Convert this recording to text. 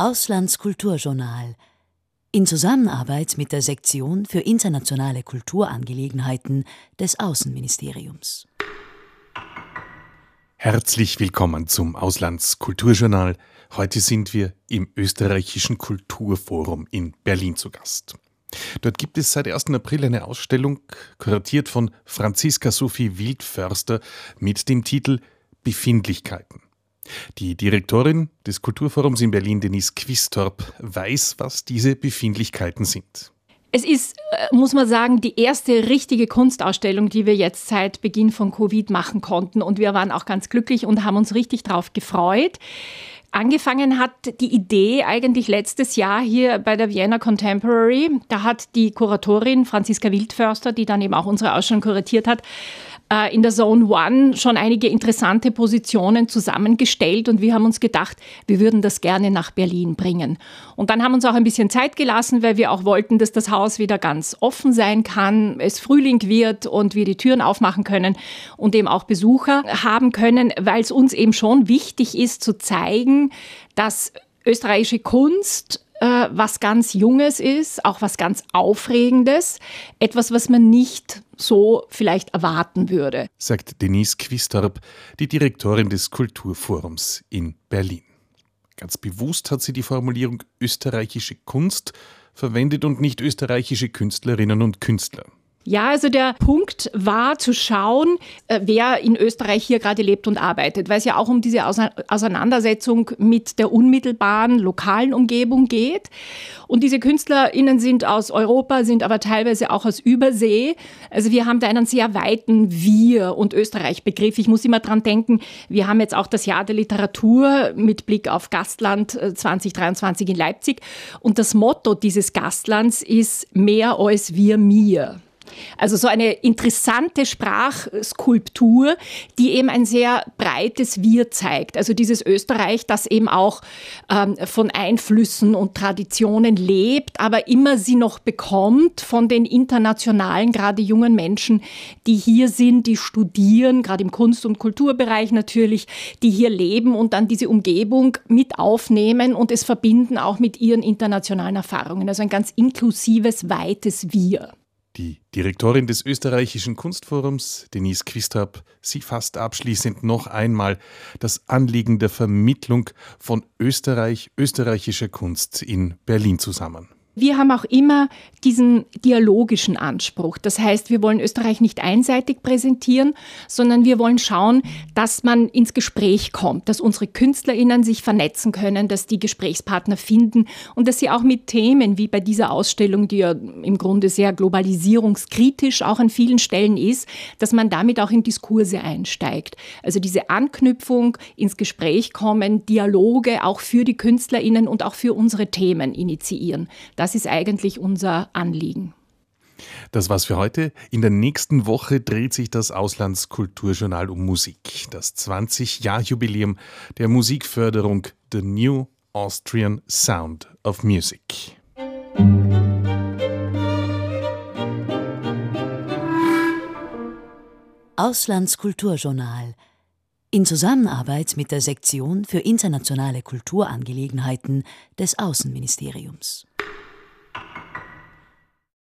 Auslandskulturjournal in Zusammenarbeit mit der Sektion für internationale Kulturangelegenheiten des Außenministeriums. Herzlich willkommen zum Auslandskulturjournal. Heute sind wir im österreichischen Kulturforum in Berlin zu Gast. Dort gibt es seit 1. April eine Ausstellung, kuratiert von Franziska Sophie Wildförster mit dem Titel Befindlichkeiten. Die Direktorin des Kulturforums in Berlin, Denise Quistorp, weiß, was diese Befindlichkeiten sind. Es ist, äh, muss man sagen, die erste richtige Kunstausstellung, die wir jetzt seit Beginn von Covid machen konnten. Und wir waren auch ganz glücklich und haben uns richtig drauf gefreut. Angefangen hat die Idee eigentlich letztes Jahr hier bei der Vienna Contemporary. Da hat die Kuratorin Franziska Wildförster, die dann eben auch unsere Ausstellung kuratiert hat, äh, in der Zone One schon einige interessante Positionen zusammengestellt und wir haben uns gedacht, wir würden das gerne nach Berlin bringen. Und dann haben uns auch ein bisschen Zeit gelassen, weil wir auch wollten, dass das Haus wieder ganz offen sein kann, es Frühling wird und wir die Türen aufmachen können und eben auch Besucher haben können, weil es uns eben schon wichtig ist zu zeigen, dass österreichische Kunst äh, was ganz Junges ist, auch was ganz Aufregendes, etwas, was man nicht so vielleicht erwarten würde. Sagt Denise Quistorp, die Direktorin des Kulturforums in Berlin. Ganz bewusst hat sie die Formulierung österreichische Kunst verwendet und nicht österreichische Künstlerinnen und Künstler. Ja, also der Punkt war zu schauen, äh, wer in Österreich hier gerade lebt und arbeitet, weil es ja auch um diese Auseinandersetzung mit der unmittelbaren lokalen Umgebung geht. Und diese KünstlerInnen sind aus Europa, sind aber teilweise auch aus Übersee. Also wir haben da einen sehr weiten Wir- und Österreich-Begriff. Ich muss immer dran denken, wir haben jetzt auch das Jahr der Literatur mit Blick auf Gastland 2023 äh, in Leipzig. Und das Motto dieses Gastlands ist mehr als wir mir. Also so eine interessante Sprachskulptur, die eben ein sehr breites Wir zeigt. Also dieses Österreich, das eben auch ähm, von Einflüssen und Traditionen lebt, aber immer sie noch bekommt von den internationalen, gerade jungen Menschen, die hier sind, die studieren, gerade im Kunst- und Kulturbereich natürlich, die hier leben und dann diese Umgebung mit aufnehmen und es verbinden auch mit ihren internationalen Erfahrungen. Also ein ganz inklusives, weites Wir. Die Direktorin des österreichischen Kunstforums, Denise Quistab, sie fasst abschließend noch einmal das Anliegen der Vermittlung von Österreich, österreichischer Kunst in Berlin zusammen. Wir haben auch immer diesen dialogischen Anspruch. Das heißt, wir wollen Österreich nicht einseitig präsentieren, sondern wir wollen schauen, dass man ins Gespräch kommt, dass unsere KünstlerInnen sich vernetzen können, dass die Gesprächspartner finden und dass sie auch mit Themen wie bei dieser Ausstellung, die ja im Grunde sehr globalisierungskritisch auch an vielen Stellen ist, dass man damit auch in Diskurse einsteigt. Also diese Anknüpfung, ins Gespräch kommen, Dialoge auch für die KünstlerInnen und auch für unsere Themen initiieren. Das ist eigentlich unser Anliegen. Das war's für heute. In der nächsten Woche dreht sich das Auslandskulturjournal um Musik. Das 20-Jahr-Jubiläum der Musikförderung The New Austrian Sound of Music. Auslandskulturjournal in Zusammenarbeit mit der Sektion für internationale Kulturangelegenheiten des Außenministeriums.